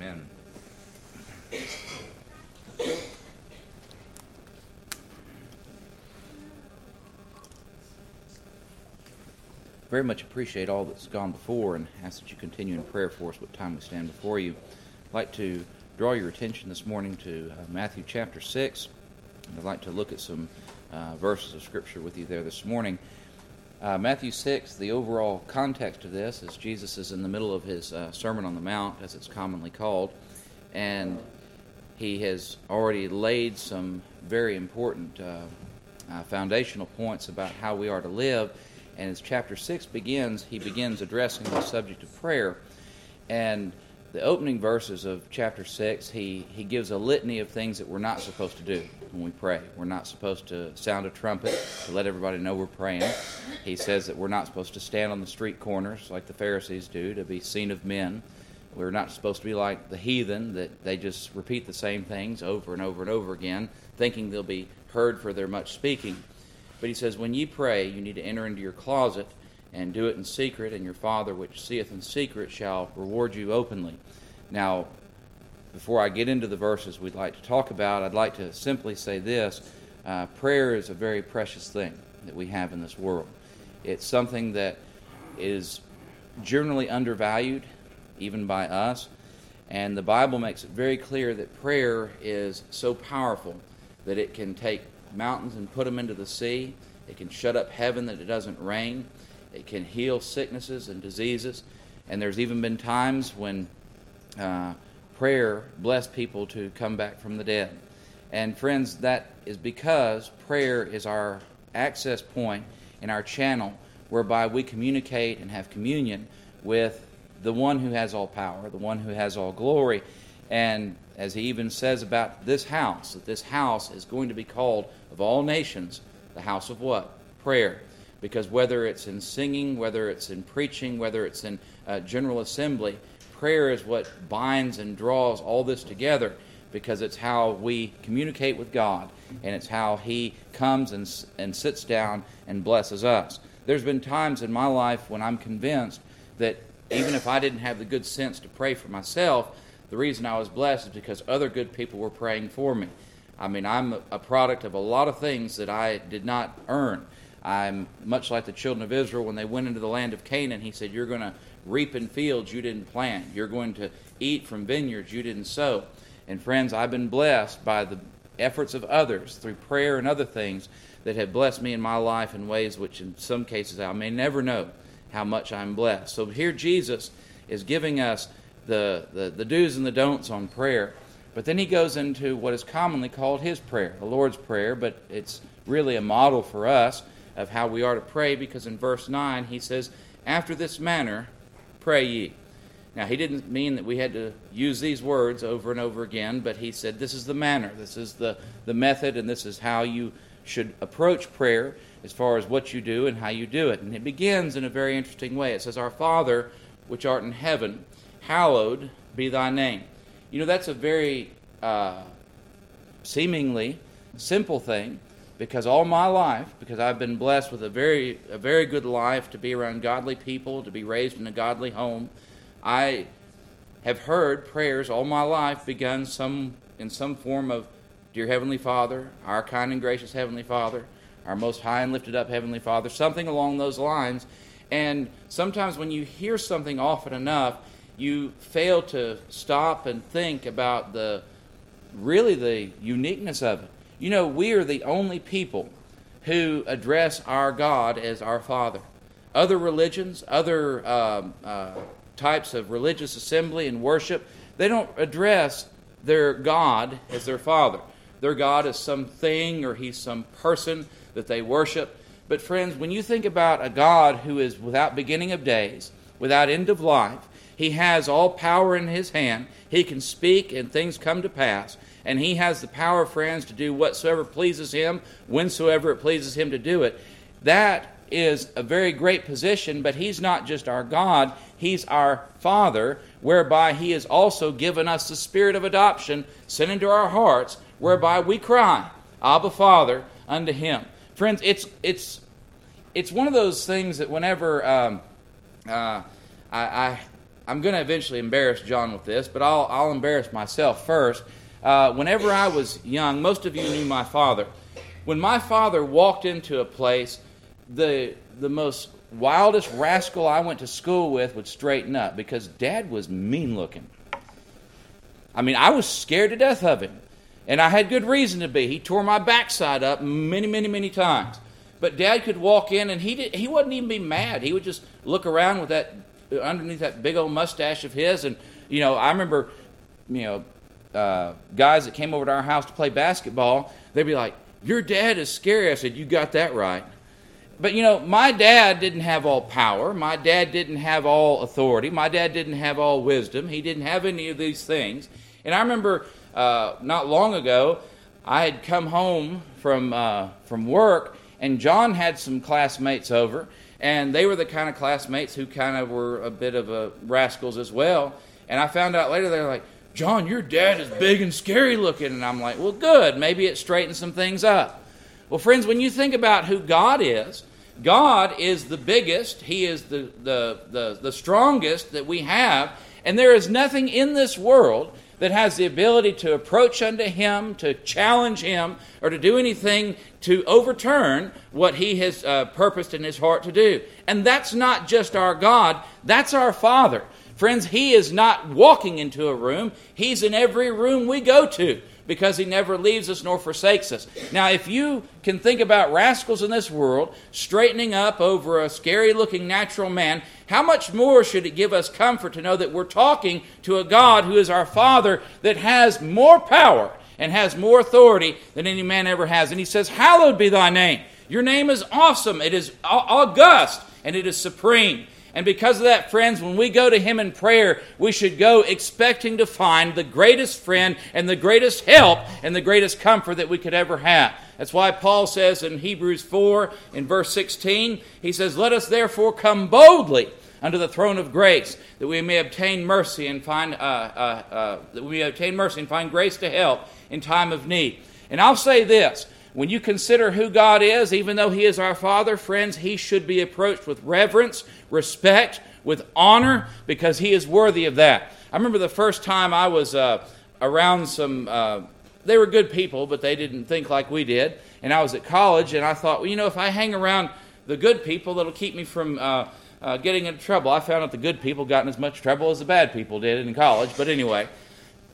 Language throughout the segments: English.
Amen. Very much appreciate all that's gone before and ask that you continue in prayer for us what time we stand before you. I'd like to draw your attention this morning to uh, Matthew chapter 6. I'd like to look at some uh, verses of Scripture with you there this morning. Uh, Matthew 6, the overall context of this is Jesus is in the middle of his uh, Sermon on the Mount, as it's commonly called, and he has already laid some very important uh, uh, foundational points about how we are to live. And as chapter 6 begins, he begins addressing the subject of prayer. And the opening verses of chapter 6, he, he gives a litany of things that we're not supposed to do when we pray. We're not supposed to sound a trumpet to let everybody know we're praying. He says that we're not supposed to stand on the street corners like the Pharisees do to be seen of men. We're not supposed to be like the heathen that they just repeat the same things over and over and over again, thinking they'll be heard for their much speaking. But he says, when ye pray, you need to enter into your closet and do it in secret, and your Father which seeth in secret shall reward you openly. Now, before I get into the verses we'd like to talk about, I'd like to simply say this uh, prayer is a very precious thing that we have in this world. It's something that is generally undervalued, even by us. And the Bible makes it very clear that prayer is so powerful that it can take mountains and put them into the sea. It can shut up heaven that it doesn't rain. It can heal sicknesses and diseases. And there's even been times when uh, prayer blessed people to come back from the dead. And friends, that is because prayer is our access point in our channel whereby we communicate and have communion with the one who has all power, the one who has all glory. And as he even says about this house, that this house is going to be called, of all nations, the house of what? Prayer because whether it's in singing, whether it's in preaching, whether it's in uh, general assembly, prayer is what binds and draws all this together because it's how we communicate with God and it's how He comes and, and sits down and blesses us. There's been times in my life when I'm convinced that even if I didn't have the good sense to pray for myself, the reason I was blessed is because other good people were praying for me. I mean, I'm a product of a lot of things that I did not earn. I'm much like the children of Israel when they went into the land of Canaan. He said, You're going to reap in fields you didn't plant, you're going to eat from vineyards you didn't sow. And friends, I've been blessed by the efforts of others through prayer and other things that have blessed me in my life in ways which, in some cases, I may never know how much I'm blessed. So here, Jesus is giving us the, the, the do's and the don'ts on prayer. But then he goes into what is commonly called his prayer, the Lord's Prayer, but it's really a model for us of how we are to pray because in verse 9 he says, After this manner pray ye. Now, he didn't mean that we had to use these words over and over again, but he said this is the manner, this is the, the method, and this is how you should approach prayer as far as what you do and how you do it. And it begins in a very interesting way. It says, Our Father, which art in heaven, hallowed be thy name. You know, that's a very uh, seemingly simple thing, because all my life, because I've been blessed with a very, a very good life to be around godly people, to be raised in a godly home, I have heard prayers all my life begun some in some form of Dear Heavenly Father, our kind and gracious Heavenly Father, our most high and lifted up Heavenly Father, something along those lines. And sometimes when you hear something often enough, you fail to stop and think about the really the uniqueness of it. You know, we are the only people who address our God as our Father. Other religions, other um, uh, types of religious assembly and worship, they don't address their God as their Father. Their God is something or He's some person that they worship. But, friends, when you think about a God who is without beginning of days, without end of life, He has all power in His hand, He can speak and things come to pass and he has the power, friends, to do whatsoever pleases him, whensoever it pleases him to do it. That is a very great position, but he's not just our God, he's our Father, whereby he has also given us the spirit of adoption sent into our hearts, whereby we cry, Abba, Father, unto him. Friends, it's, it's, it's one of those things that whenever um, uh, I, I I'm going to eventually embarrass John with this, but I'll, I'll embarrass myself first. Uh, whenever I was young, most of you knew my father. When my father walked into a place, the, the most wildest rascal I went to school with would straighten up because dad was mean looking. I mean, I was scared to death of him. And I had good reason to be. He tore my backside up many, many, many times. But dad could walk in and he, did, he wouldn't even be mad. He would just look around with that, underneath that big old mustache of his. And, you know, I remember, you know, uh, guys that came over to our house to play basketball, they'd be like, Your dad is scary. I said, You got that right. But you know, my dad didn't have all power. My dad didn't have all authority. My dad didn't have all wisdom. He didn't have any of these things. And I remember uh, not long ago, I had come home from uh, from work, and John had some classmates over, and they were the kind of classmates who kind of were a bit of a rascals as well. And I found out later they're like, John, your dad is big and scary looking. And I'm like, well, good. Maybe it straightens some things up. Well, friends, when you think about who God is, God is the biggest, He is the, the, the, the, strongest that we have, and there is nothing in this world that has the ability to approach unto Him, to challenge Him, or to do anything to overturn what He has uh, purposed in His heart to do. And that's not just our God, that's our Father. Friends, He is not walking into a room, He's in every room we go to because he never leaves us nor forsakes us. Now, if you can think about rascals in this world straightening up over a scary looking natural man, how much more should it give us comfort to know that we're talking to a God who is our Father that has more power and has more authority than any man ever has? And he says, Hallowed be thy name. Your name is awesome, it is august, and it is supreme. And because of that, friends, when we go to Him in prayer, we should go expecting to find the greatest friend and the greatest help and the greatest comfort that we could ever have. That's why Paul says in Hebrews 4, in verse 16, he says, Let us therefore come boldly unto the throne of grace, that we may obtain mercy and find uh, uh, uh, that we may obtain mercy and find grace to help in time of need. And I'll say this when you consider who God is, even though He is our Father, friends, He should be approached with reverence, respect, with honor, because He is worthy of that. I remember the first time I was uh, around some, uh, they were good people, but they didn't think like we did. And I was at college, and I thought, well, you know, if I hang around the good people, that'll keep me from uh, uh getting into trouble. I found out the good people got in as much trouble as the bad people did in college, but anyway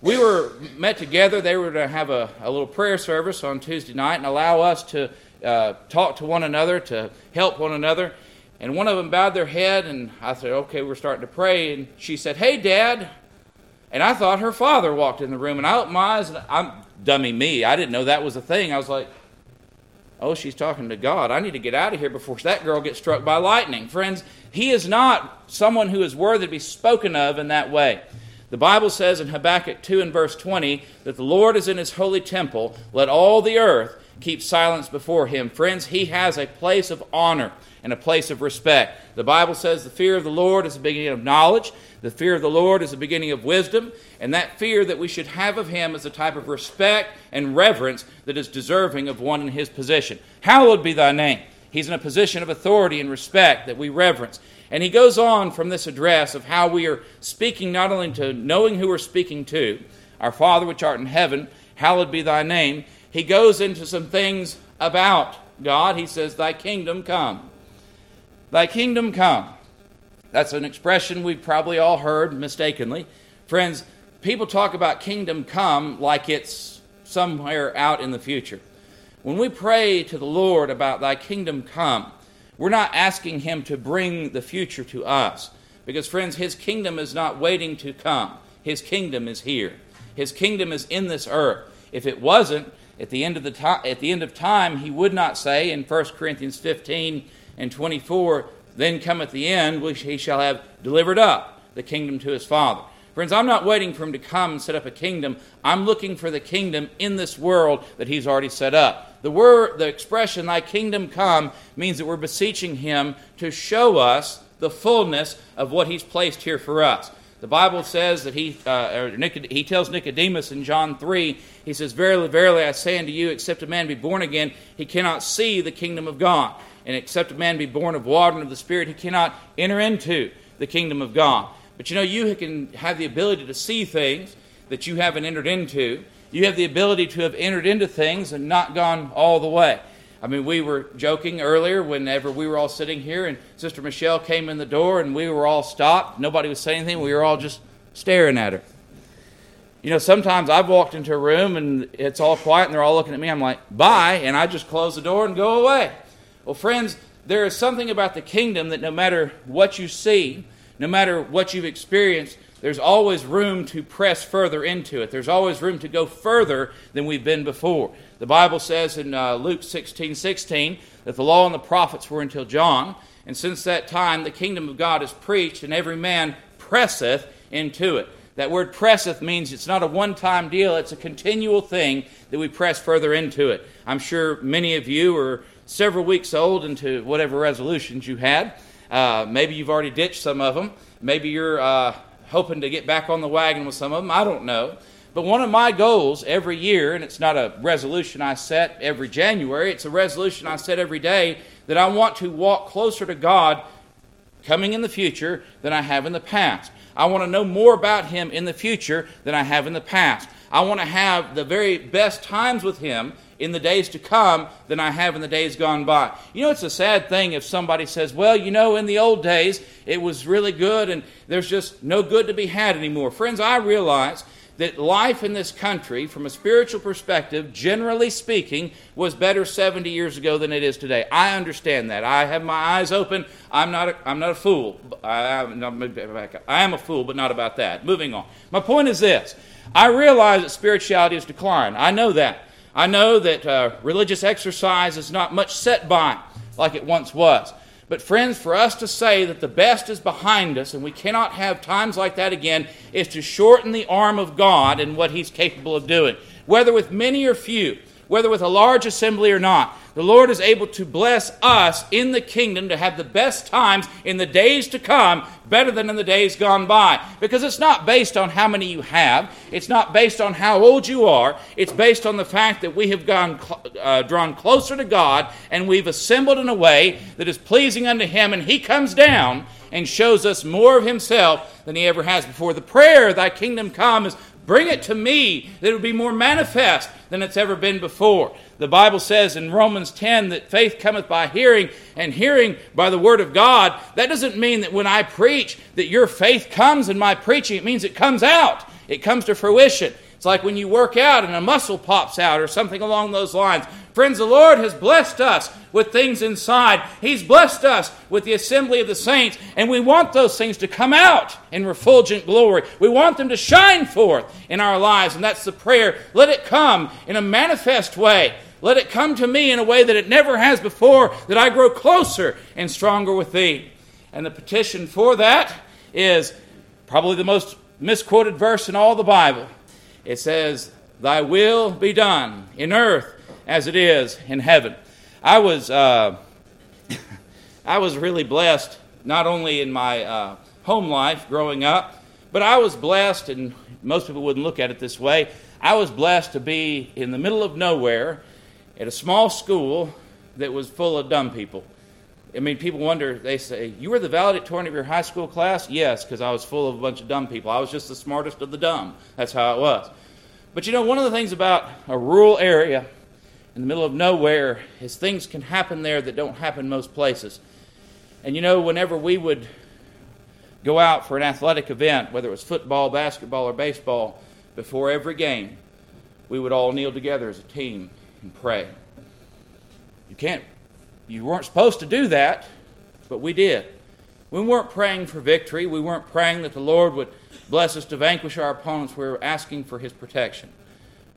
we were met together. They were to have a, a little prayer service on Tuesday night and allow us to uh, talk to one another, to help one another. And one of them bowed their head, and I said, Okay, we're starting to pray. And she said, Hey, Dad. And I thought her father walked in the room, and I opened my eyes, and I'm dummy me. I didn't know that was a thing. I was like, Oh, she's talking to God. I need to get out of here before that girl gets struck by lightning. Friends, he is not someone who is worthy to be spoken of in that way. The Bible says in Habakkuk 2 and verse 20 that the Lord is in his holy temple. Let all the earth keep silence before him. Friends, he has a place of honor and a place of respect. The Bible says the fear of the Lord is the beginning of knowledge, the fear of the Lord is the beginning of wisdom, and that fear that we should have of him is a type of respect and reverence that is deserving of one in his position. Hallowed be thy name. He's in a position of authority and respect that we reverence. And he goes on from this address of how we are speaking not only to knowing who we're speaking to, our Father which art in heaven, hallowed be thy name. He goes into some things about God. He says, Thy kingdom come. Thy kingdom come. That's an expression we've probably all heard mistakenly. Friends, people talk about kingdom come like it's somewhere out in the future. When we pray to the Lord about thy kingdom come, we're not asking Him to bring the future to us. Because, friends, His kingdom is not waiting to come, His kingdom is here. His kingdom is in this earth. If it wasn't, at the end of, the time, at the end of time, He would not say in 1 Corinthians 15 and 24, Then cometh the end, which He shall have delivered up the kingdom to His Father. Friends, I'm not waiting for him to come and set up a kingdom. I'm looking for the kingdom in this world that he's already set up. The word, the expression, thy kingdom come, means that we're beseeching him to show us the fullness of what he's placed here for us. The Bible says that he, uh, he tells Nicodemus in John 3, he says, Verily, verily, I say unto you, except a man be born again, he cannot see the kingdom of God. And except a man be born of water and of the Spirit, he cannot enter into the kingdom of God. But you know, you can have the ability to see things that you haven't entered into. You have the ability to have entered into things and not gone all the way. I mean, we were joking earlier whenever we were all sitting here and Sister Michelle came in the door and we were all stopped. Nobody was saying anything. We were all just staring at her. You know, sometimes I've walked into a room and it's all quiet and they're all looking at me. I'm like, bye. And I just close the door and go away. Well, friends, there is something about the kingdom that no matter what you see, no matter what you've experienced, there's always room to press further into it. There's always room to go further than we've been before. The Bible says in uh, Luke 16 16 that the law and the prophets were until John, and since that time the kingdom of God is preached, and every man presseth into it. That word presseth means it's not a one time deal, it's a continual thing that we press further into it. I'm sure many of you are several weeks old into whatever resolutions you had. Uh, maybe you've already ditched some of them. Maybe you're uh, hoping to get back on the wagon with some of them. I don't know. But one of my goals every year, and it's not a resolution I set every January, it's a resolution I set every day that I want to walk closer to God coming in the future than I have in the past. I want to know more about Him in the future than I have in the past. I want to have the very best times with Him in the days to come than I have in the days gone by. You know, it's a sad thing if somebody says, well, you know, in the old days it was really good and there's just no good to be had anymore. Friends, I realize that life in this country, from a spiritual perspective, generally speaking, was better 70 years ago than it is today. I understand that. I have my eyes open. I'm not a, I'm not a fool. I, I am a fool, but not about that. Moving on. My point is this I realize that spirituality has declined. I know that. I know that uh, religious exercise is not much set by like it once was. But, friends, for us to say that the best is behind us and we cannot have times like that again is to shorten the arm of God and what He's capable of doing. Whether with many or few, whether with a large assembly or not, the Lord is able to bless us in the kingdom to have the best times in the days to come, better than in the days gone by. Because it's not based on how many you have, it's not based on how old you are, it's based on the fact that we have gone, uh, drawn closer to God and we've assembled in a way that is pleasing unto Him, and He comes down and shows us more of Himself than He ever has before. The prayer, Thy kingdom come, is Bring it to me that it would be more manifest than it's ever been before. The Bible says in Romans 10 that faith cometh by hearing, and hearing by the word of God. That doesn't mean that when I preach that your faith comes in my preaching. It means it comes out, it comes to fruition. Like when you work out and a muscle pops out or something along those lines. Friends, the Lord has blessed us with things inside. He's blessed us with the assembly of the saints, and we want those things to come out in refulgent glory. We want them to shine forth in our lives, and that's the prayer. Let it come in a manifest way. Let it come to me in a way that it never has before, that I grow closer and stronger with Thee. And the petition for that is probably the most misquoted verse in all the Bible it says, Thy will be done in earth as it is in heaven. I was, uh, I was really blessed, not only in my uh, home life growing up, but I was blessed, and most people wouldn't look at it this way. I was blessed to be in the middle of nowhere at a small school that was full of dumb people. I mean, people wonder, they say, You were the valedictorian of your high school class? Yes, because I was full of a bunch of dumb people. I was just the smartest of the dumb. That's how it was. But you know, one of the things about a rural area in the middle of nowhere is things can happen there that don't happen most places. And you know, whenever we would go out for an athletic event, whether it was football, basketball, or baseball, before every game, we would all kneel together as a team and pray. You can't you weren't supposed to do that, but we did. We weren't praying for victory. We weren't praying that the Lord would bless us to vanquish our opponents. We were asking for His protection.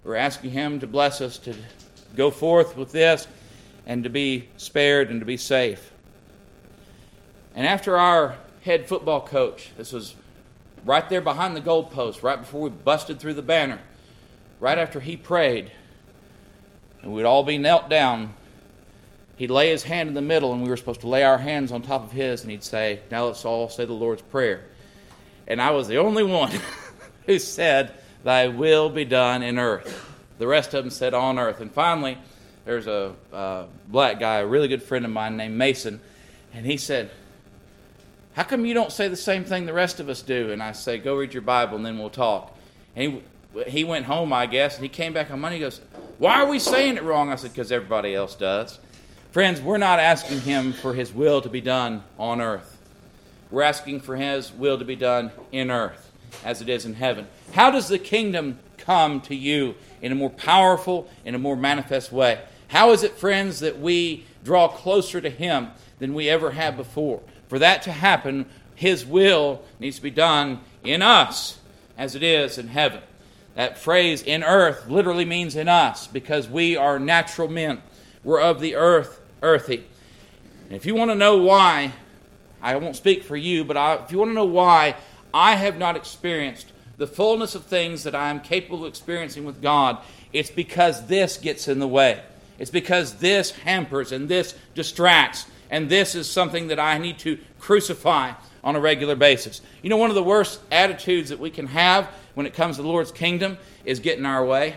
We were asking Him to bless us to go forth with this and to be spared and to be safe. And after our head football coach, this was right there behind the goalpost, right before we busted through the banner, right after he prayed, and we'd all be knelt down he'd lay his hand in the middle, and we were supposed to lay our hands on top of his, and he'd say, Now let's all say the Lord's Prayer. And I was the only one who said, Thy will be done in earth. The rest of them said, On earth. And finally, there's a uh, black guy, a really good friend of mine named Mason, and he said, How come you don't say the same thing the rest of us do? And I say, Go read your Bible and then we'll talk. And he, he went home, I guess, and he came back on Monday. He goes, Why are we saying it wrong? I said, Because everybody else does. Friends, we're not asking him for his will to be done on earth. We're asking for his will to be done in earth as it is in heaven. How does the kingdom come to you in a more powerful, in a more manifest way? How is it, friends, that we draw closer to him than we ever have before? For that to happen, his will needs to be done in us as it is in heaven. That phrase in earth literally means in us because we are natural men. We're of the earth, earthy. And if you want to know why, I won't speak for you, but I, if you want to know why I have not experienced the fullness of things that I am capable of experiencing with God, it's because this gets in the way. It's because this hampers and this distracts, and this is something that I need to crucify on a regular basis. You know, one of the worst attitudes that we can have when it comes to the Lord's kingdom is getting our way.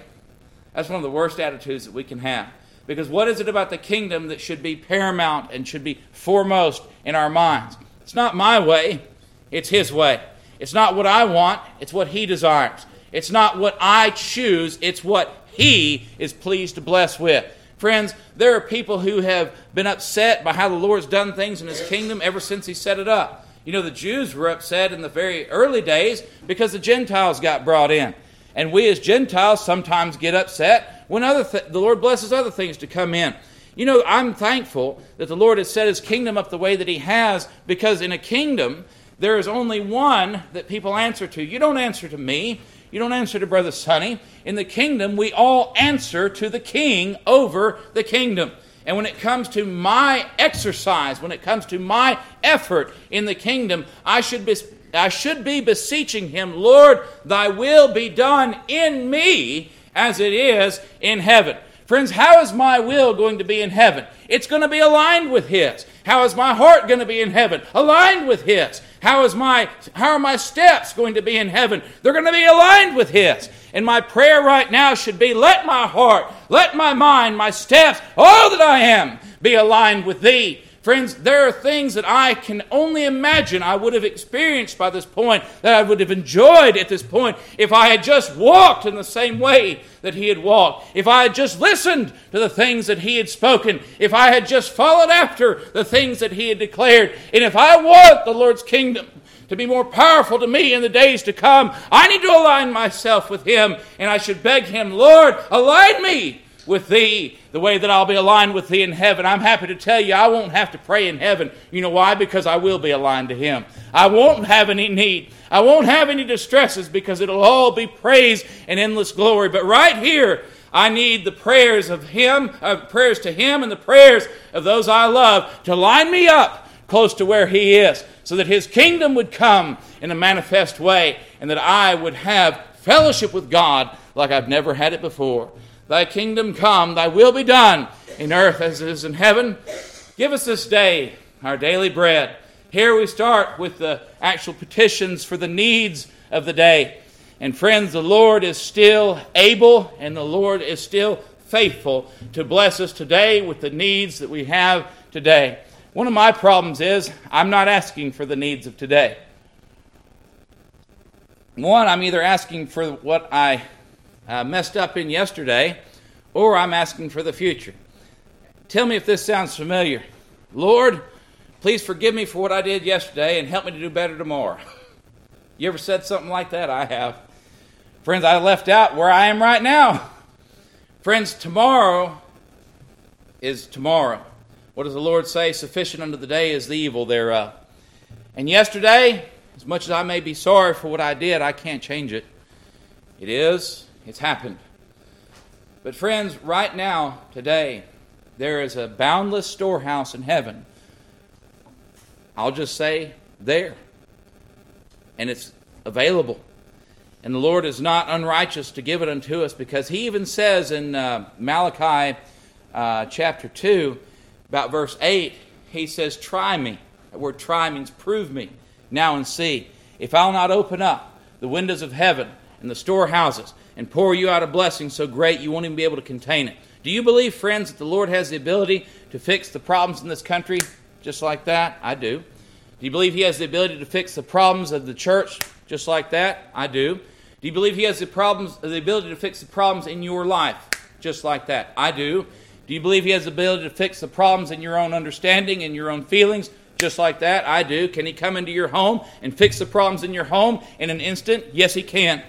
That's one of the worst attitudes that we can have. Because what is it about the kingdom that should be paramount and should be foremost in our minds? It's not my way, it's His way. It's not what I want, it's what He desires. It's not what I choose, it's what He is pleased to bless with. Friends, there are people who have been upset by how the Lord's done things in His kingdom ever since He set it up. You know, the Jews were upset in the very early days because the Gentiles got brought in. And we as Gentiles sometimes get upset when other th- the Lord blesses other things to come in. You know, I'm thankful that the Lord has set his kingdom up the way that he has because in a kingdom, there is only one that people answer to. You don't answer to me. You don't answer to Brother Sonny. In the kingdom, we all answer to the king over the kingdom. And when it comes to my exercise, when it comes to my effort in the kingdom, I should be, I should be beseeching Him, Lord, thy will be done in me as it is in heaven. Friends, how is my will going to be in heaven? It's going to be aligned with His. How is my heart going to be in heaven? Aligned with His. How is my how are my steps going to be in heaven? They're going to be aligned with His. And my prayer right now should be let my heart, let my mind, my steps, all that I am be aligned with Thee. Friends, there are things that I can only imagine I would have experienced by this point, that I would have enjoyed at this point, if I had just walked in the same way that he had walked, if I had just listened to the things that he had spoken, if I had just followed after the things that he had declared, and if I want the Lord's kingdom to be more powerful to me in the days to come, I need to align myself with him, and I should beg him, Lord, align me with thee the way that I'll be aligned with thee in heaven. I'm happy to tell you I won't have to pray in heaven. You know why? Because I will be aligned to him. I won't have any need. I won't have any distresses because it'll all be praise and endless glory. But right here, I need the prayers of him, uh, prayers to him and the prayers of those I love to line me up close to where he is so that his kingdom would come in a manifest way and that I would have fellowship with God like I've never had it before. Thy kingdom come, thy will be done in earth as it is in heaven. Give us this day our daily bread. Here we start with the actual petitions for the needs of the day. And friends, the Lord is still able and the Lord is still faithful to bless us today with the needs that we have today. One of my problems is I'm not asking for the needs of today. One, I'm either asking for what I uh, messed up in yesterday, or I'm asking for the future. Tell me if this sounds familiar. Lord, please forgive me for what I did yesterday and help me to do better tomorrow. You ever said something like that? I have. Friends, I left out where I am right now. Friends, tomorrow is tomorrow. What does the Lord say? Sufficient unto the day is the evil thereof. And yesterday, as much as I may be sorry for what I did, I can't change it. It is it's happened. But, friends, right now, today, there is a boundless storehouse in heaven. I'll just say, there. And it's available. And the Lord is not unrighteous to give it unto us because He even says in uh, Malachi uh, chapter 2, about verse 8, He says, Try me. That word try means prove me now and see. If I'll not open up the windows of heaven and the storehouses and pour you out a blessing so great you won't even be able to contain it. Do you believe, friends, that the Lord has the ability to fix the problems in this country just like that? I do. Do you believe he has the ability to fix the problems of the church just like that? I do. Do you believe he has the problems the ability to fix the problems in your life just like that? I do. Do you believe he has the ability to fix the problems in your own understanding and your own feelings just like that? I do. Can he come into your home and fix the problems in your home in an instant? Yes, he can.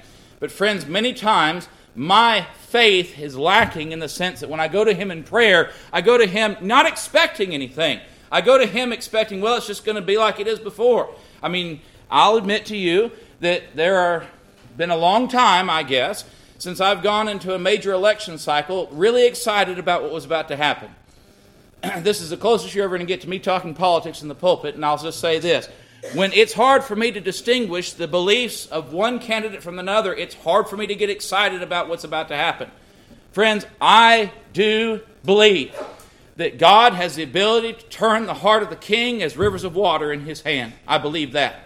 But friends, many times my faith is lacking in the sense that when I go to him in prayer, I go to him not expecting anything. I go to him expecting, well, it's just going to be like it is before. I mean, I'll admit to you that there are been a long time, I guess, since I've gone into a major election cycle really excited about what was about to happen. this is the closest you're ever going to get to me talking politics in the pulpit, and I'll just say this. When it's hard for me to distinguish the beliefs of one candidate from another, it's hard for me to get excited about what's about to happen. Friends, I do believe that God has the ability to turn the heart of the king as rivers of water in his hand. I believe that.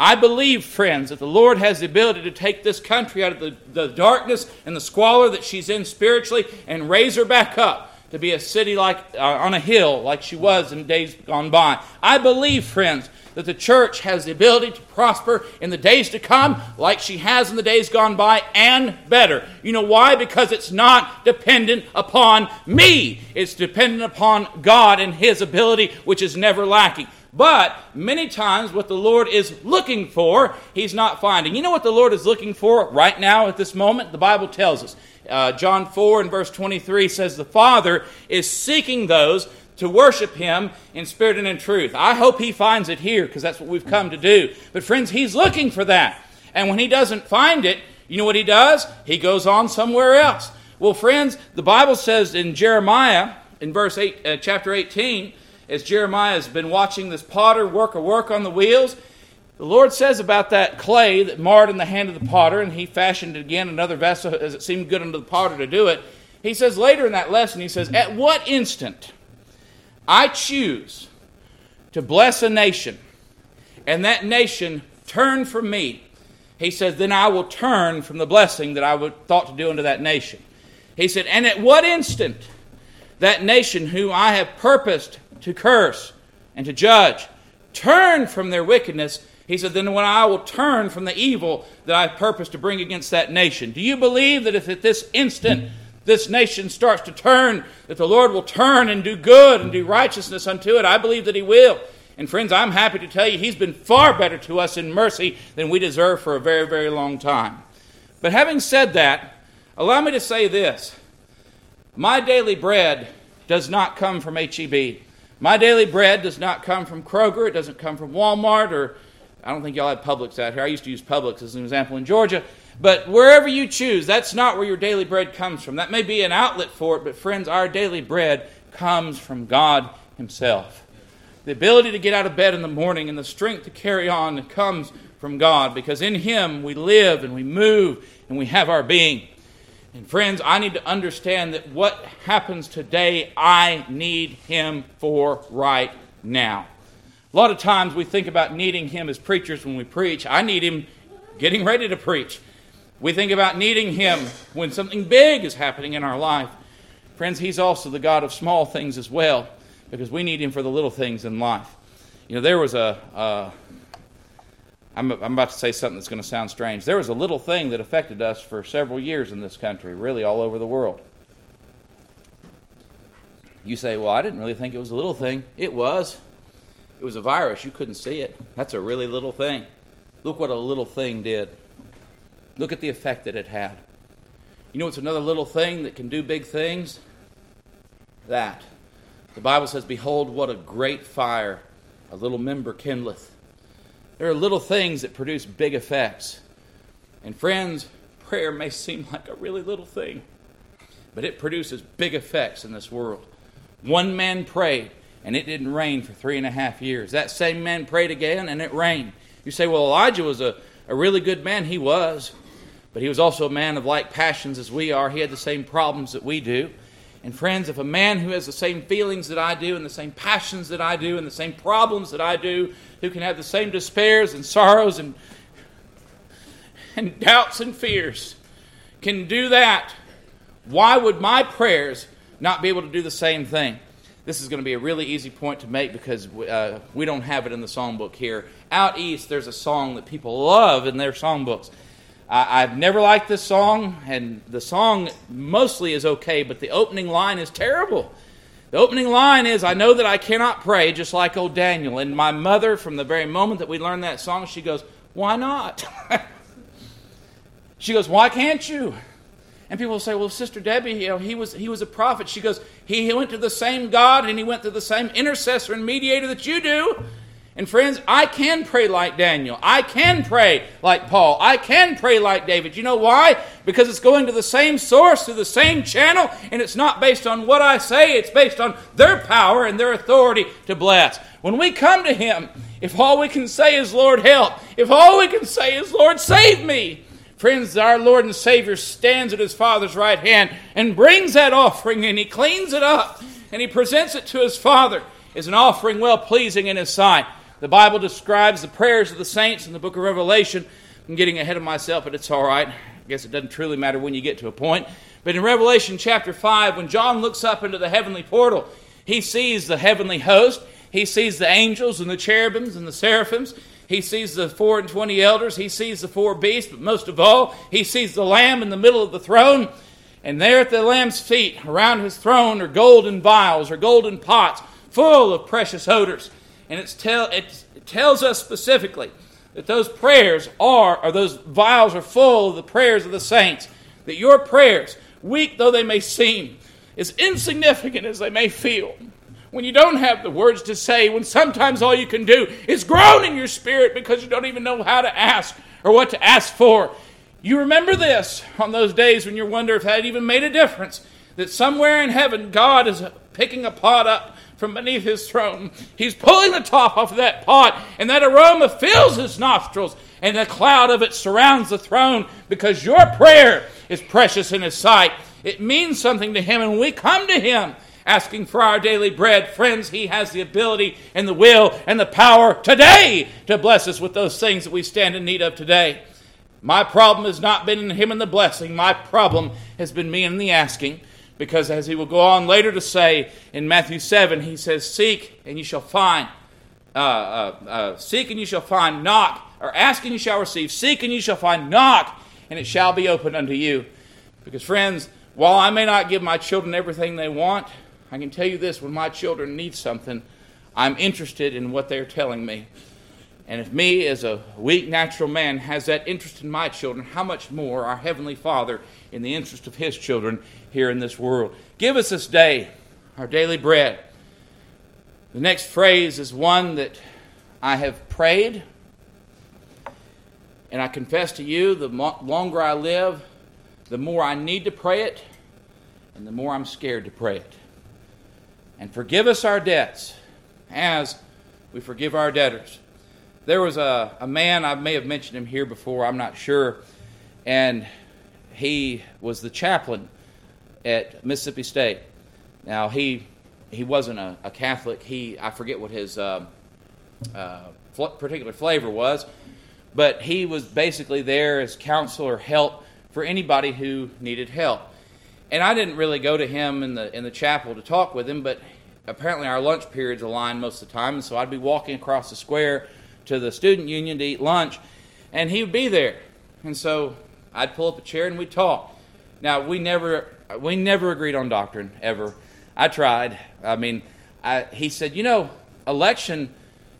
I believe, friends, that the Lord has the ability to take this country out of the, the darkness and the squalor that she's in spiritually and raise her back up to be a city like uh, on a hill like she was in days gone by. I believe, friends, that the church has the ability to prosper in the days to come like she has in the days gone by and better. You know why? Because it's not dependent upon me, it's dependent upon God and His ability, which is never lacking. But many times, what the Lord is looking for, He's not finding. You know what the Lord is looking for right now at this moment? The Bible tells us. Uh, John 4 and verse 23 says, The Father is seeking those to worship Him in spirit and in truth. I hope He finds it here because that's what we've come to do. But, friends, He's looking for that. And when He doesn't find it, you know what He does? He goes on somewhere else. Well, friends, the Bible says in Jeremiah, in verse 8, uh, chapter 18, as Jeremiah has been watching this potter work a work on the wheels, the Lord says about that clay that marred in the hand of the potter, and he fashioned again another vessel as it seemed good unto the potter to do it. He says later in that lesson, he says, At what instant I choose to bless a nation, and that nation turn from me, he says, then I will turn from the blessing that I would thought to do unto that nation. He said, and at what instant that nation whom I have purposed to curse and to judge turn from their wickedness, he said, then when I will turn from the evil that I purpose to bring against that nation. Do you believe that if at this instant this nation starts to turn, that the Lord will turn and do good and do righteousness unto it. I believe that He will. And friends, I'm happy to tell you He's been far better to us in mercy than we deserve for a very, very long time. But having said that, allow me to say this My daily bread does not come from HEB. My daily bread does not come from Kroger. It doesn't come from Walmart or I don't think y'all have Publix out here. I used to use Publix as an example in Georgia. But wherever you choose, that's not where your daily bread comes from. That may be an outlet for it, but friends, our daily bread comes from God Himself. The ability to get out of bed in the morning and the strength to carry on comes from God because in Him we live and we move and we have our being. And friends, I need to understand that what happens today, I need Him for right now. A lot of times we think about needing Him as preachers when we preach. I need Him getting ready to preach. We think about needing Him when something big is happening in our life. Friends, He's also the God of small things as well, because we need Him for the little things in life. You know, there was a. Uh, I'm, I'm about to say something that's going to sound strange. There was a little thing that affected us for several years in this country, really all over the world. You say, well, I didn't really think it was a little thing. It was. It was a virus. You couldn't see it. That's a really little thing. Look what a little thing did. Look at the effect that it had. You know what's another little thing that can do big things? That. The Bible says, Behold, what a great fire a little member kindleth. There are little things that produce big effects. And friends, prayer may seem like a really little thing, but it produces big effects in this world. One man prayed, and it didn't rain for three and a half years. That same man prayed again, and it rained. You say, well, Elijah was a, a really good man. He was. But he was also a man of like passions as we are. He had the same problems that we do. And friends, if a man who has the same feelings that I do, and the same passions that I do, and the same problems that I do, who can have the same despairs and sorrows and, and doubts and fears, can do that, why would my prayers not be able to do the same thing? this is going to be a really easy point to make because uh, we don't have it in the songbook here. Out east, there's a song that people love in their songbooks. I, I've never liked this song, and the song mostly is okay, but the opening line is terrible. The opening line is, I know that I cannot pray just like old Daniel. And my mother, from the very moment that we learned that song, she goes, Why not? she goes, Why can't you? And people say, Well, Sister Debbie, you know, he was he was a prophet. She goes, He went to the same God and he went to the same intercessor and mediator that you do. And friends, I can pray like Daniel. I can pray like Paul. I can pray like David. You know why? Because it's going to the same source, through the same channel, and it's not based on what I say, it's based on their power and their authority to bless. When we come to Him, if all we can say is, Lord, help, if all we can say is, Lord, save me, friends, our Lord and Savior stands at His Father's right hand and brings that offering and He cleans it up and He presents it to His Father as an offering well pleasing in His sight. The Bible describes the prayers of the saints in the book of Revelation. I'm getting ahead of myself, but it's all right. I guess it doesn't truly matter when you get to a point. But in Revelation chapter 5, when John looks up into the heavenly portal, he sees the heavenly host. He sees the angels and the cherubims and the seraphims. He sees the four and twenty elders. He sees the four beasts. But most of all, he sees the Lamb in the middle of the throne. And there at the Lamb's feet, around his throne, are golden vials or golden pots full of precious odors and it's tell, it tells us specifically that those prayers are, or those vials are full of the prayers of the saints. That your prayers, weak though they may seem, as insignificant as they may feel, when you don't have the words to say, when sometimes all you can do is groan in your spirit because you don't even know how to ask or what to ask for. You remember this on those days when you wonder if that even made a difference. That somewhere in heaven, God is picking a pot up from beneath his throne. He's pulling the top off of that pot, and that aroma fills his nostrils, and a cloud of it surrounds the throne because your prayer is precious in his sight. It means something to him, and when we come to him asking for our daily bread, friends, he has the ability and the will and the power today to bless us with those things that we stand in need of today. My problem has not been in him and the blessing. My problem has been me and the asking. Because as he will go on later to say in Matthew 7, he says, Seek and you shall find. Uh, uh, uh, seek and you shall find. Knock. Or ask and you shall receive. Seek and you shall find. Knock and it shall be opened unto you. Because, friends, while I may not give my children everything they want, I can tell you this when my children need something, I'm interested in what they're telling me. And if me, as a weak natural man, has that interest in my children, how much more our Heavenly Father in the interest of His children here in this world? Give us this day our daily bread. The next phrase is one that I have prayed, and I confess to you the longer I live, the more I need to pray it, and the more I'm scared to pray it. And forgive us our debts as we forgive our debtors. There was a, a man, I may have mentioned him here before, I'm not sure, and he was the chaplain at Mississippi State. Now, he, he wasn't a, a Catholic. He, I forget what his uh, uh, fl- particular flavor was, but he was basically there as counselor, help for anybody who needed help. And I didn't really go to him in the in the chapel to talk with him, but apparently our lunch periods aligned most of the time, and so I'd be walking across the square to the student union to eat lunch, and he would be there. And so I'd pull up a chair and we'd talk. Now we never we never agreed on doctrine ever. I tried. I mean, I, he said, you know, election.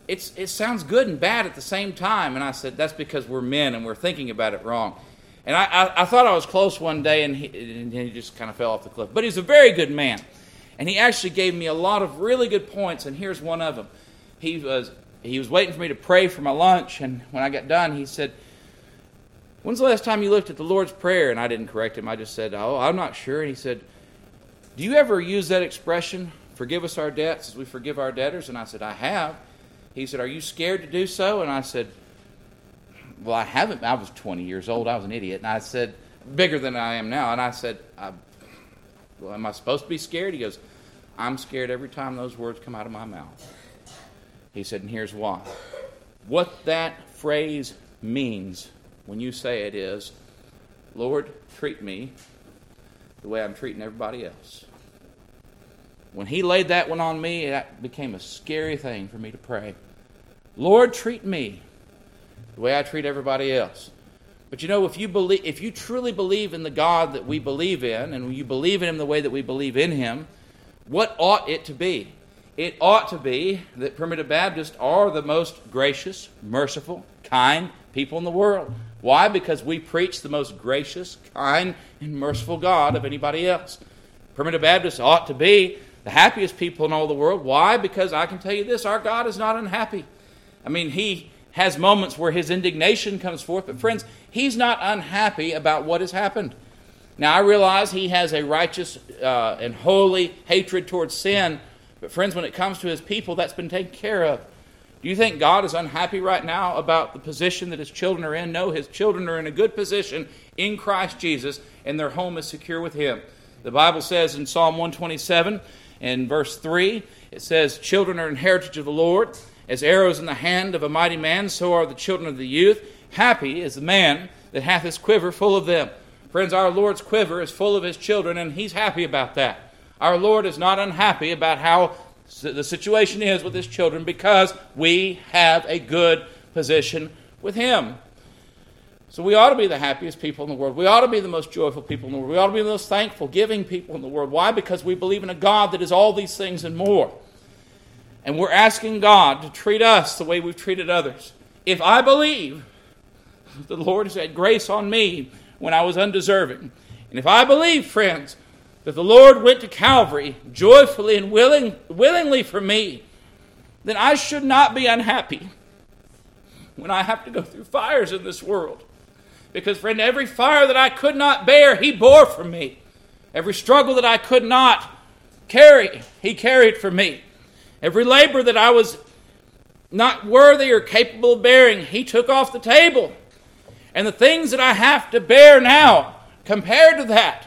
It's, it sounds good and bad at the same time. And I said, that's because we're men and we're thinking about it wrong. And I, I, I thought I was close one day and he, and he just kind of fell off the cliff. But he's a very good man. And he actually gave me a lot of really good points. And here's one of them. He was he was waiting for me to pray for my lunch, and when I got done, he said, When's the last time you looked at the Lord's Prayer? And I didn't correct him. I just said, Oh, I'm not sure. And he said, Do you ever use that expression, forgive us our debts as we forgive our debtors? And I said, I have. He said, Are you scared to do so? And I said, Well, I haven't. I was 20 years old. I was an idiot. And I said, Bigger than I am now. And I said, I, Well, am I supposed to be scared? He goes, I'm scared every time those words come out of my mouth. He said, and here's why. What that phrase means when you say it is, Lord, treat me the way I'm treating everybody else. when he laid that one on me, that became a scary thing for me to pray. Lord, treat me the way I treat everybody else. But you know, if you believe, if you truly believe in the God that we believe in, and you believe in Him the way that we believe in Him, what ought it to be? It ought to be that primitive Baptists are the most gracious, merciful, kind people in the world. Why? Because we preach the most gracious, kind, and merciful God of anybody else. Primitive Baptists ought to be the happiest people in all the world. Why? Because I can tell you this our God is not unhappy. I mean, He has moments where His indignation comes forth, but friends, He's not unhappy about what has happened. Now, I realize He has a righteous uh, and holy hatred towards sin, but friends, when it comes to His people, that's been taken care of. Do you think God is unhappy right now about the position that His children are in? No, His children are in a good position in Christ Jesus, and their home is secure with Him. The Bible says in Psalm 127, in verse 3, it says, Children are an heritage of the Lord. As arrows in the hand of a mighty man, so are the children of the youth. Happy is the man that hath his quiver full of them. Friends, our Lord's quiver is full of his children, and he's happy about that. Our Lord is not unhappy about how the situation is with his children because we have a good position with him. So we ought to be the happiest people in the world. We ought to be the most joyful people in the world. We ought to be the most thankful, giving people in the world. Why? Because we believe in a God that is all these things and more. And we're asking God to treat us the way we've treated others. If I believe the Lord has had grace on me when I was undeserving, and if I believe, friends, that the Lord went to Calvary joyfully and willing, willingly for me, then I should not be unhappy when I have to go through fires in this world. Because, friend, every fire that I could not bear, He bore for me. Every struggle that I could not carry, He carried for me. Every labor that I was not worthy or capable of bearing, He took off the table. And the things that I have to bear now, compared to that,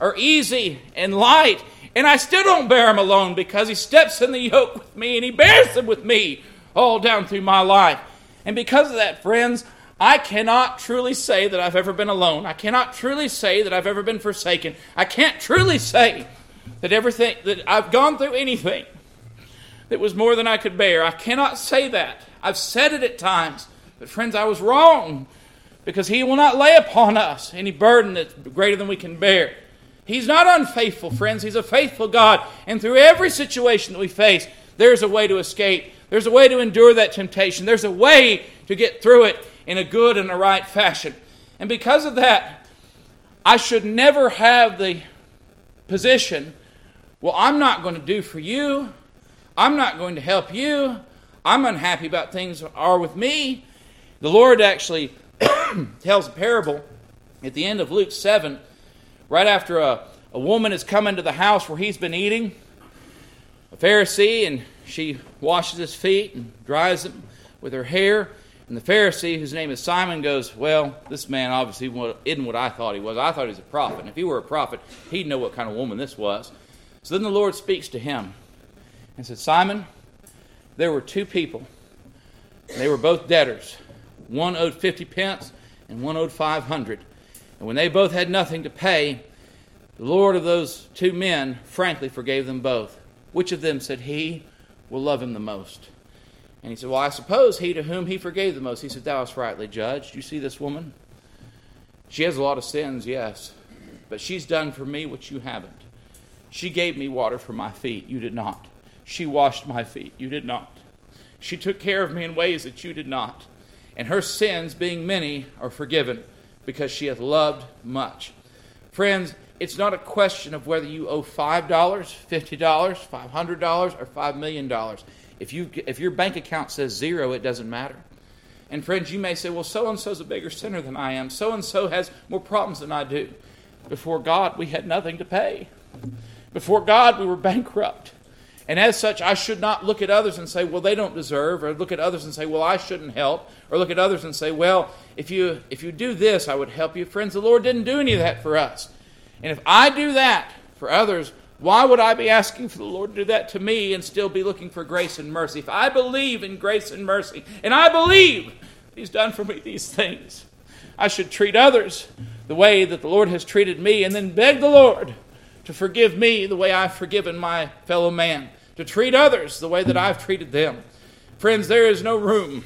are easy and light. And I still don't bear them alone because He steps in the yoke with me and He bears them with me all down through my life. And because of that, friends, I cannot truly say that I've ever been alone. I cannot truly say that I've ever been forsaken. I can't truly say that everything that I've gone through anything that was more than I could bear. I cannot say that. I've said it at times, but friends, I was wrong because He will not lay upon us any burden that's greater than we can bear. He's not unfaithful, friends. He's a faithful God. And through every situation that we face, there's a way to escape. There's a way to endure that temptation. There's a way to get through it in a good and a right fashion. And because of that, I should never have the position, well, I'm not going to do for you. I'm not going to help you. I'm unhappy about things are with me. The Lord actually tells a parable at the end of Luke 7, right after a, a woman has come into the house where he's been eating, a Pharisee, and she washes his feet and dries them with her hair. And the Pharisee, whose name is Simon, goes, Well, this man obviously isn't what I thought he was. I thought he was a prophet. And if he were a prophet, he'd know what kind of woman this was. So then the Lord speaks to him and said, Simon, there were two people. They were both debtors. One owed 50 pence and one owed 500. And when they both had nothing to pay, the Lord of those two men frankly forgave them both. Which of them, said he, will love him the most? And he said, Well, I suppose he to whom he forgave the most. He said, Thou hast rightly judged. You see this woman? She has a lot of sins, yes, but she's done for me what you haven't. She gave me water for my feet. You did not. She washed my feet. You did not. She took care of me in ways that you did not. And her sins, being many, are forgiven because she hath loved much. Friends, it's not a question of whether you owe $5, $50, $500, or $5 million. If, you, if your bank account says zero, it doesn't matter. And friends, you may say, well, so and so is a bigger sinner than I am. So and so has more problems than I do. Before God, we had nothing to pay. Before God, we were bankrupt. And as such, I should not look at others and say, well, they don't deserve, or look at others and say, well, I shouldn't help, or look at others and say, well, if you, if you do this, I would help you. Friends, the Lord didn't do any of that for us. And if I do that for others, why would I be asking for the Lord to do that to me and still be looking for grace and mercy? If I believe in grace and mercy, and I believe He's done for me these things, I should treat others the way that the Lord has treated me and then beg the Lord to forgive me the way I've forgiven my fellow man, to treat others the way that I've treated them. Friends, there is no room.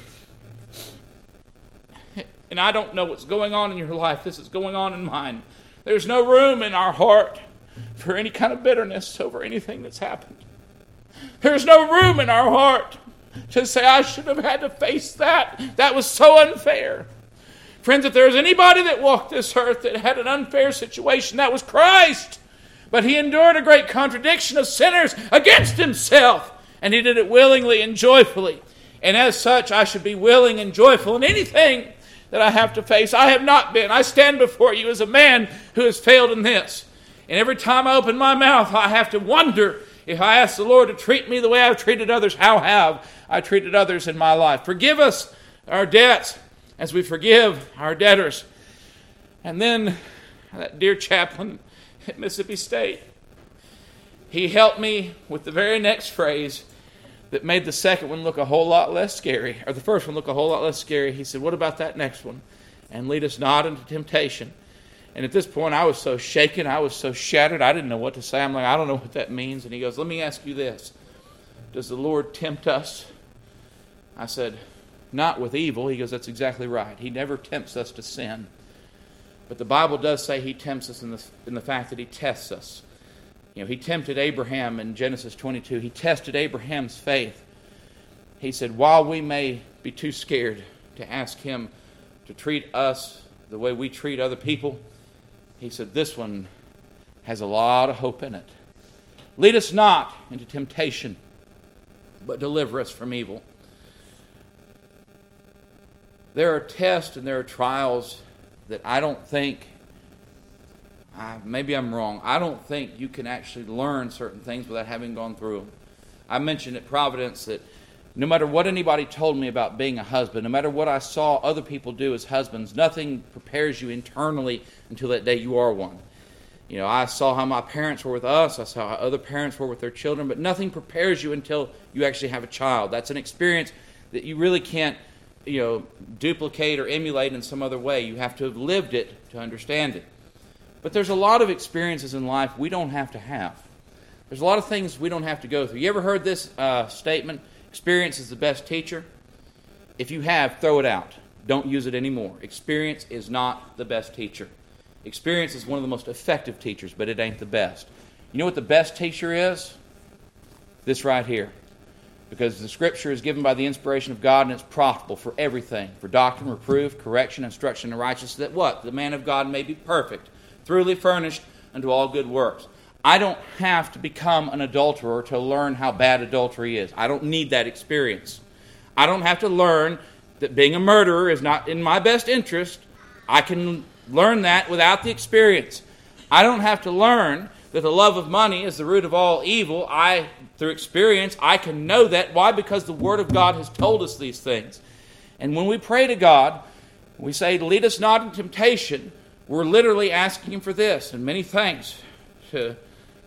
And I don't know what's going on in your life. This is going on in mine. There's no room in our heart for any kind of bitterness over anything that's happened. There's no room in our heart to say, I should have had to face that. That was so unfair. Friends, if there's anybody that walked this earth that had an unfair situation, that was Christ. But he endured a great contradiction of sinners against himself, and he did it willingly and joyfully. And as such, I should be willing and joyful in anything that I have to face. I have not been. I stand before you as a man who has failed in this. And every time I open my mouth, I have to wonder if I ask the Lord to treat me the way I've treated others, how have I treated others in my life? Forgive us our debts as we forgive our debtors. And then that dear chaplain at Mississippi State, he helped me with the very next phrase that made the second one look a whole lot less scary, or the first one look a whole lot less scary. He said, What about that next one? And lead us not into temptation. And at this point, I was so shaken, I was so shattered, I didn't know what to say. I'm like, I don't know what that means. And he goes, Let me ask you this Does the Lord tempt us? I said, not with evil. He goes, That's exactly right. He never tempts us to sin. But the Bible does say he tempts us in the, in the fact that he tests us. You know, he tempted Abraham in Genesis 22. He tested Abraham's faith. He said, While we may be too scared to ask him to treat us the way we treat other people, he said, This one has a lot of hope in it. Lead us not into temptation, but deliver us from evil there are tests and there are trials that I don't think, uh, maybe I'm wrong, I don't think you can actually learn certain things without having gone through them. I mentioned at Providence that no matter what anybody told me about being a husband, no matter what I saw other people do as husbands, nothing prepares you internally until that day you are one. You know, I saw how my parents were with us, I saw how other parents were with their children, but nothing prepares you until you actually have a child. That's an experience that you really can't you know, duplicate or emulate in some other way. You have to have lived it to understand it. But there's a lot of experiences in life we don't have to have. There's a lot of things we don't have to go through. You ever heard this uh, statement? Experience is the best teacher. If you have, throw it out. Don't use it anymore. Experience is not the best teacher. Experience is one of the most effective teachers, but it ain't the best. You know what the best teacher is? This right here because the scripture is given by the inspiration of God and it's profitable for everything for doctrine, reproof, correction, instruction in righteousness, that what? The man of God may be perfect, thoroughly furnished unto all good works. I don't have to become an adulterer to learn how bad adultery is. I don't need that experience. I don't have to learn that being a murderer is not in my best interest. I can learn that without the experience. I don't have to learn that the love of money is the root of all evil. I through experience, I can know that. Why? Because the Word of God has told us these things. And when we pray to God, we say, Lead us not in temptation, we're literally asking Him for this. And many thanks to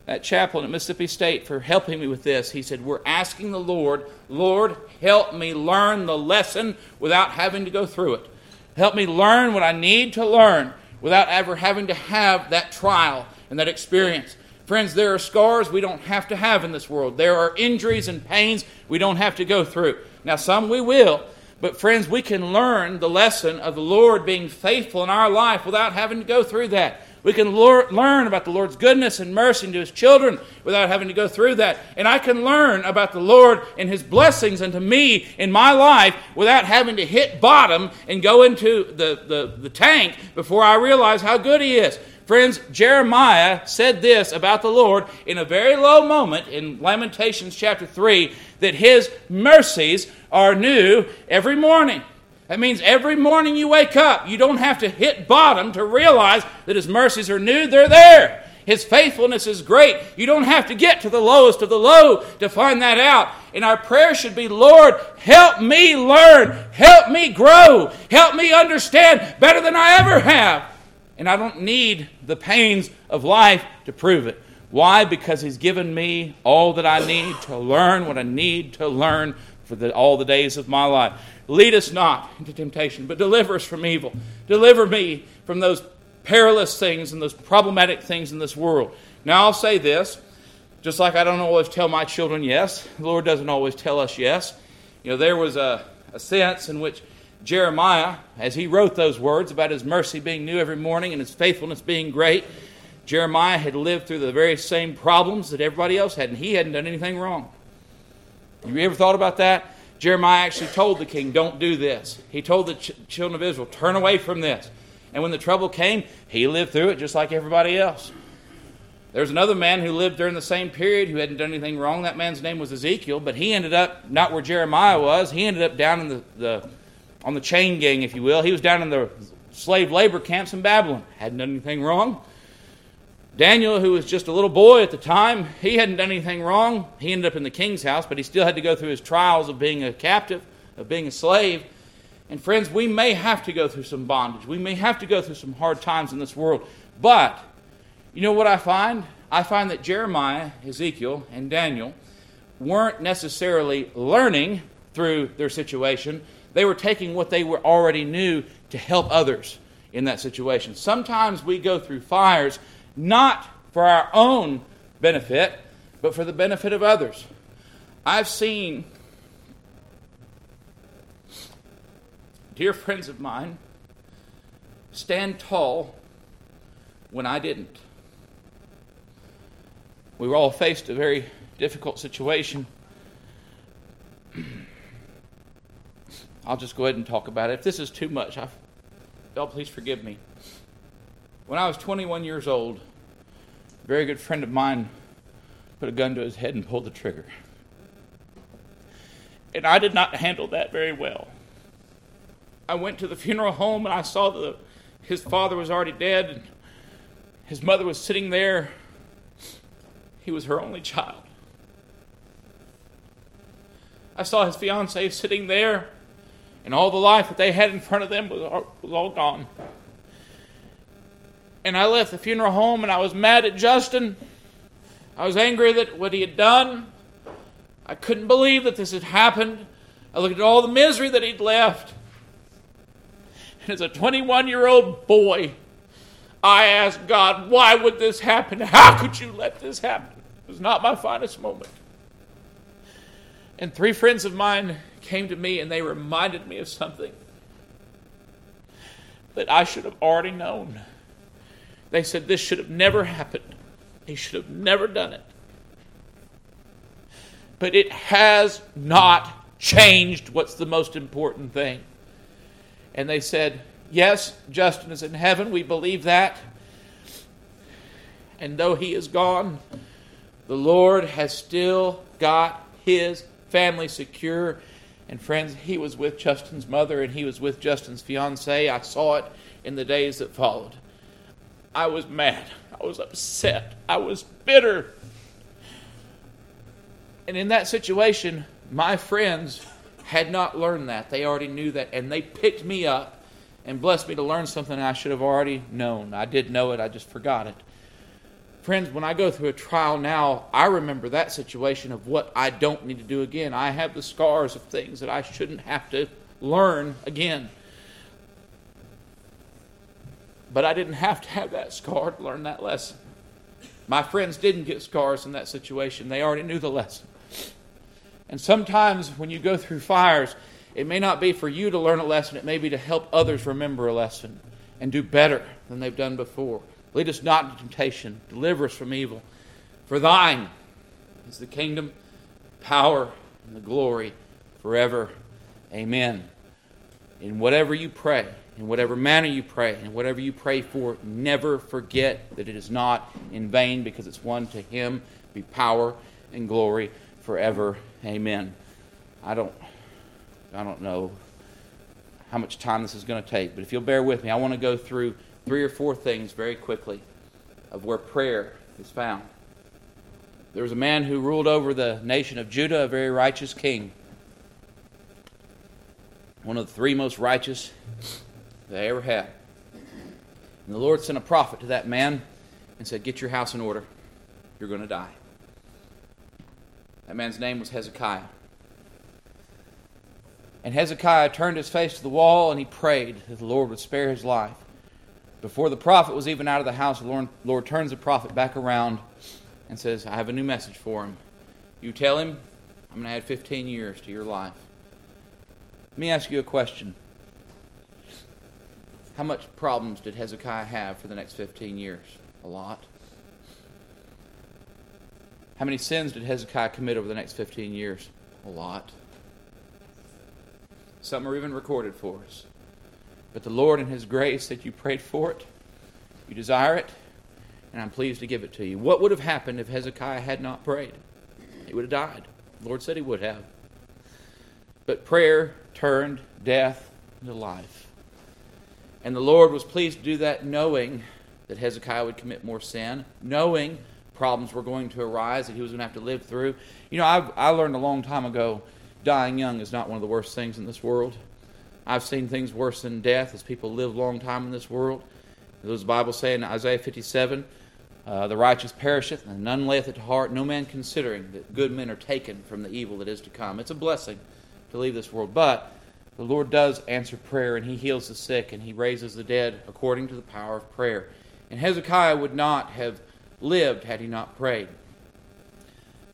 that chaplain at Mississippi State for helping me with this. He said, We're asking the Lord, Lord, help me learn the lesson without having to go through it. Help me learn what I need to learn without ever having to have that trial and that experience. Friends, there are scars we don't have to have in this world. There are injuries and pains we don't have to go through. Now, some we will, but friends, we can learn the lesson of the Lord being faithful in our life without having to go through that. We can learn about the Lord's goodness and mercy to His children without having to go through that. And I can learn about the Lord and His blessings unto me in my life without having to hit bottom and go into the, the, the tank before I realize how good He is. Friends, Jeremiah said this about the Lord in a very low moment in Lamentations chapter 3 that his mercies are new every morning. That means every morning you wake up, you don't have to hit bottom to realize that his mercies are new, they're there. His faithfulness is great. You don't have to get to the lowest of the low to find that out. And our prayer should be Lord, help me learn, help me grow, help me understand better than I ever have and I don't need the pains of life to prove it. Why? Because He's given me all that I need to learn what I need to learn for the, all the days of my life. Lead us not into temptation, but deliver us from evil. Deliver me from those perilous things and those problematic things in this world. Now, I'll say this just like I don't always tell my children yes, the Lord doesn't always tell us yes. You know, there was a, a sense in which Jeremiah, as he wrote those words about his mercy being new every morning and his faithfulness being great, Jeremiah had lived through the very same problems that everybody else had, and he hadn't done anything wrong. Have you ever thought about that? Jeremiah actually told the king, Don't do this. He told the ch- children of Israel, Turn away from this. And when the trouble came, he lived through it just like everybody else. There's another man who lived during the same period who hadn't done anything wrong. That man's name was Ezekiel, but he ended up not where Jeremiah was. He ended up down in the, the on the chain gang, if you will. He was down in the slave labor camps in Babylon. Hadn't done anything wrong. Daniel, who was just a little boy at the time, he hadn't done anything wrong. He ended up in the king's house, but he still had to go through his trials of being a captive, of being a slave. And friends, we may have to go through some bondage. We may have to go through some hard times in this world. But, you know what I find? I find that Jeremiah, Ezekiel, and Daniel weren't necessarily learning through their situation. They were taking what they were already knew to help others in that situation. Sometimes we go through fires not for our own benefit, but for the benefit of others. I've seen dear friends of mine stand tall when I didn't. We were all faced a very difficult situation. I'll just go ahead and talk about it. If this is too much, I, y'all please forgive me. When I was 21 years old, a very good friend of mine put a gun to his head and pulled the trigger. And I did not handle that very well. I went to the funeral home and I saw that his father was already dead and his mother was sitting there. He was her only child. I saw his fiancee sitting there, and all the life that they had in front of them was all, was all gone and I left the funeral home and I was mad at Justin. I was angry that what he had done. I couldn't believe that this had happened. I looked at all the misery that he'd left. And as a 21 year old boy, I asked God, why would this happen? How could you let this happen? It was not my finest moment. And three friends of mine came to me and they reminded me of something that I should have already known. They said this should have never happened. He should have never done it. But it has not changed what's the most important thing. And they said, Yes, Justin is in heaven. We believe that. And though he is gone, the Lord has still got his family secure. And friends, he was with Justin's mother and he was with Justin's fiancee. I saw it in the days that followed. I was mad. I was upset. I was bitter. And in that situation, my friends had not learned that. They already knew that. And they picked me up and blessed me to learn something I should have already known. I did know it, I just forgot it. Friends, when I go through a trial now, I remember that situation of what I don't need to do again. I have the scars of things that I shouldn't have to learn again. But I didn't have to have that scar to learn that lesson. My friends didn't get scars in that situation, they already knew the lesson. And sometimes when you go through fires, it may not be for you to learn a lesson, it may be to help others remember a lesson and do better than they've done before. Lead us not into temptation, deliver us from evil. For thine is the kingdom, power, and the glory forever. Amen. In whatever you pray, in whatever manner you pray, and whatever you pray for, never forget that it is not in vain because it's one to Him be power and glory forever. Amen. I don't, I don't know how much time this is going to take, but if you'll bear with me, I want to go through three or four things very quickly of where prayer is found. There was a man who ruled over the nation of Judah, a very righteous king. One of the three most righteous they ever had. And the Lord sent a prophet to that man and said, Get your house in order. You're going to die. That man's name was Hezekiah. And Hezekiah turned his face to the wall and he prayed that the Lord would spare his life. Before the prophet was even out of the house, the Lord, Lord turns the prophet back around and says, I have a new message for him. You tell him, I'm going to add 15 years to your life. Let me ask you a question. How much problems did Hezekiah have for the next 15 years? A lot. How many sins did Hezekiah commit over the next 15 years? A lot. Some are even recorded for us. But the Lord, in His grace, said, You prayed for it, you desire it, and I'm pleased to give it to you. What would have happened if Hezekiah had not prayed? He would have died. The Lord said he would have. But prayer turned death into life. And the Lord was pleased to do that knowing that Hezekiah would commit more sin, knowing problems were going to arise that he was going to have to live through. You know, I've, I learned a long time ago dying young is not one of the worst things in this world. I've seen things worse than death as people live a long time in this world. There's Those Bible say in Isaiah 57, uh, the righteous perisheth, and none layeth it to heart, no man considering that good men are taken from the evil that is to come. It's a blessing to leave this world. But the Lord does answer prayer, and He heals the sick, and He raises the dead according to the power of prayer. And Hezekiah would not have lived had he not prayed.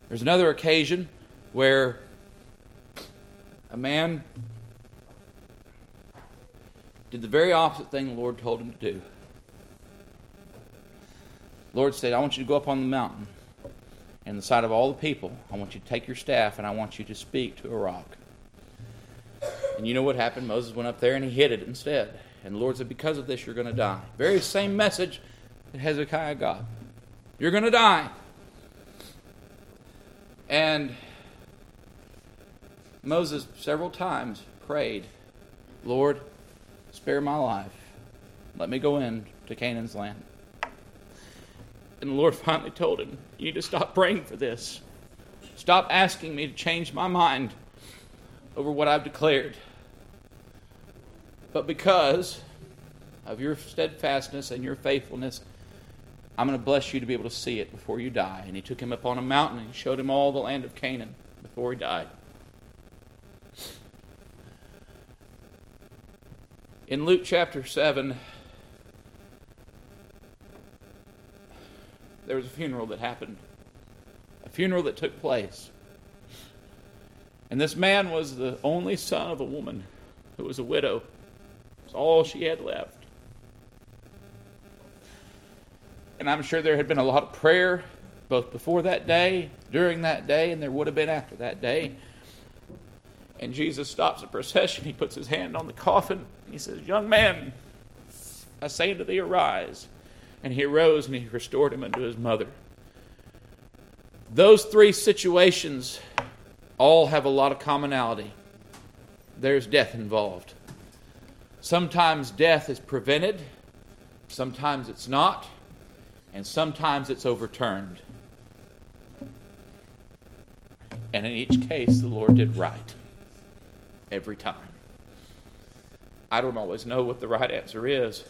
There's another occasion where a man did the very opposite thing the Lord told him to do. The Lord said, I want you to go up on the mountain in the sight of all the people. I want you to take your staff and I want you to speak to a rock. And you know what happened? Moses went up there and he hit it instead. And the Lord said, Because of this, you're going to die. Very same message that Hezekiah got. You're going to die. And Moses several times prayed, Lord, spare my life. Let me go in to Canaan's land. And the Lord finally told him, You need to stop praying for this. Stop asking me to change my mind over what I've declared. But because of your steadfastness and your faithfulness, I'm going to bless you to be able to see it before you die. And he took him up on a mountain and showed him all the land of Canaan before he died. In Luke chapter 7, there was a funeral that happened, a funeral that took place. And this man was the only son of a woman who was a widow. It's all she had left. And I'm sure there had been a lot of prayer both before that day, during that day, and there would have been after that day. And Jesus stops the procession. He puts his hand on the coffin. He says, Young man, I say unto thee, arise. And he arose and he restored him unto his mother. Those three situations all have a lot of commonality. There's death involved. Sometimes death is prevented, sometimes it's not, and sometimes it's overturned. And in each case, the Lord did right. Every time. I don't always know what the right answer is,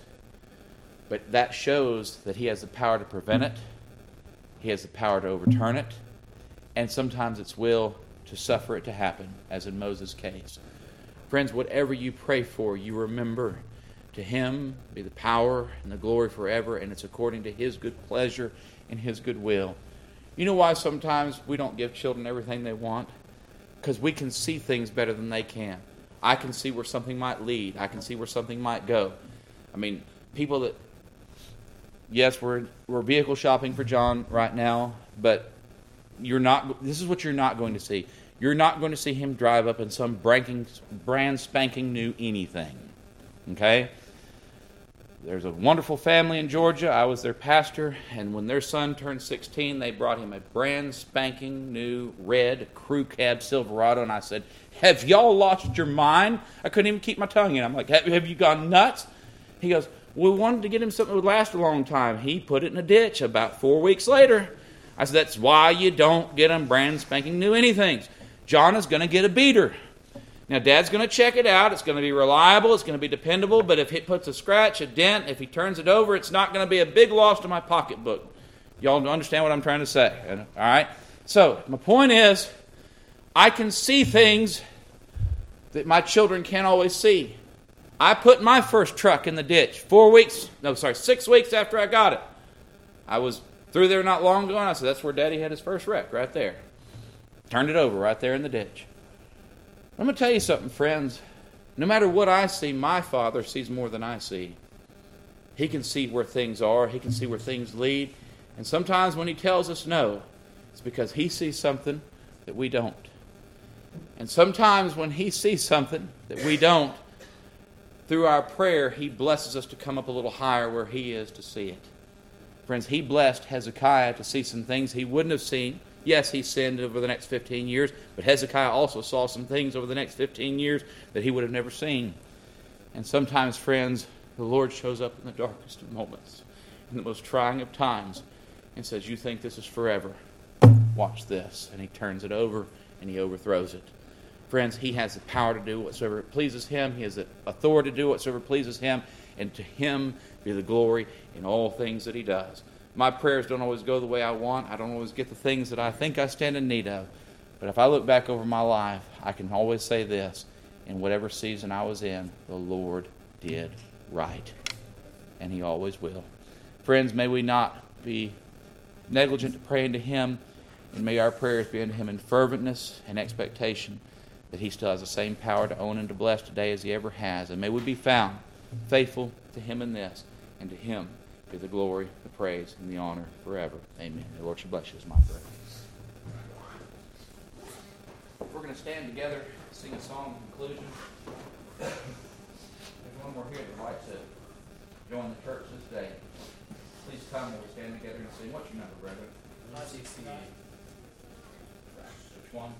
but that shows that He has the power to prevent it, He has the power to overturn it, and sometimes it's will to suffer it to happen, as in Moses' case. Friends, whatever you pray for, you remember to him be the power and the glory forever, and it's according to his good pleasure and his good will. You know why sometimes we don't give children everything they want? Because we can see things better than they can. I can see where something might lead, I can see where something might go. I mean, people that, yes, we're, we're vehicle shopping for John right now, but you're not, this is what you're not going to see. You're not going to see him drive up in some brand spanking new anything. Okay? There's a wonderful family in Georgia. I was their pastor, and when their son turned 16, they brought him a brand spanking new red crew cab Silverado. And I said, Have y'all lost your mind? I couldn't even keep my tongue in. I'm like, Have, have you gone nuts? He goes, We wanted to get him something that would last a long time. He put it in a ditch about four weeks later. I said, That's why you don't get them brand spanking new anything. John is going to get a beater. Now, Dad's going to check it out. It's going to be reliable. It's going to be dependable. But if it puts a scratch, a dent, if he turns it over, it's not going to be a big loss to my pocketbook. Y'all understand what I'm trying to say? All right? So, my point is, I can see things that my children can't always see. I put my first truck in the ditch four weeks, no, sorry, six weeks after I got it. I was through there not long ago, and I said, That's where Daddy had his first wreck, right there. Turned it over right there in the ditch. I'm going to tell you something, friends. No matter what I see, my Father sees more than I see. He can see where things are, He can see where things lead. And sometimes when He tells us no, it's because He sees something that we don't. And sometimes when He sees something that we don't, through our prayer, He blesses us to come up a little higher where He is to see it. Friends, He blessed Hezekiah to see some things he wouldn't have seen. Yes, he sinned over the next 15 years, but Hezekiah also saw some things over the next 15 years that he would have never seen. And sometimes, friends, the Lord shows up in the darkest of moments, in the most trying of times, and says, You think this is forever? Watch this. And He turns it over and He overthrows it. Friends, He has the power to do whatsoever pleases Him, He has the authority to do whatsoever pleases Him, and to Him be the glory in all things that He does. My prayers don't always go the way I want, I don't always get the things that I think I stand in need of. But if I look back over my life, I can always say this in whatever season I was in, the Lord did right. And He always will. Friends, may we not be negligent to praying to Him, and may our prayers be unto Him in ferventness and expectation that He still has the same power to own and to bless today as He ever has. And may we be found faithful to Him in this, and to Him be the glory, the praise, and the honor forever. Amen. The Lord should bless you, is my prayer. We're going to stand together, sing a song of conclusion. There's one more here that would like to join the church this day. Please come and we stand together and sing. What's your number, brethren? 168. Which one?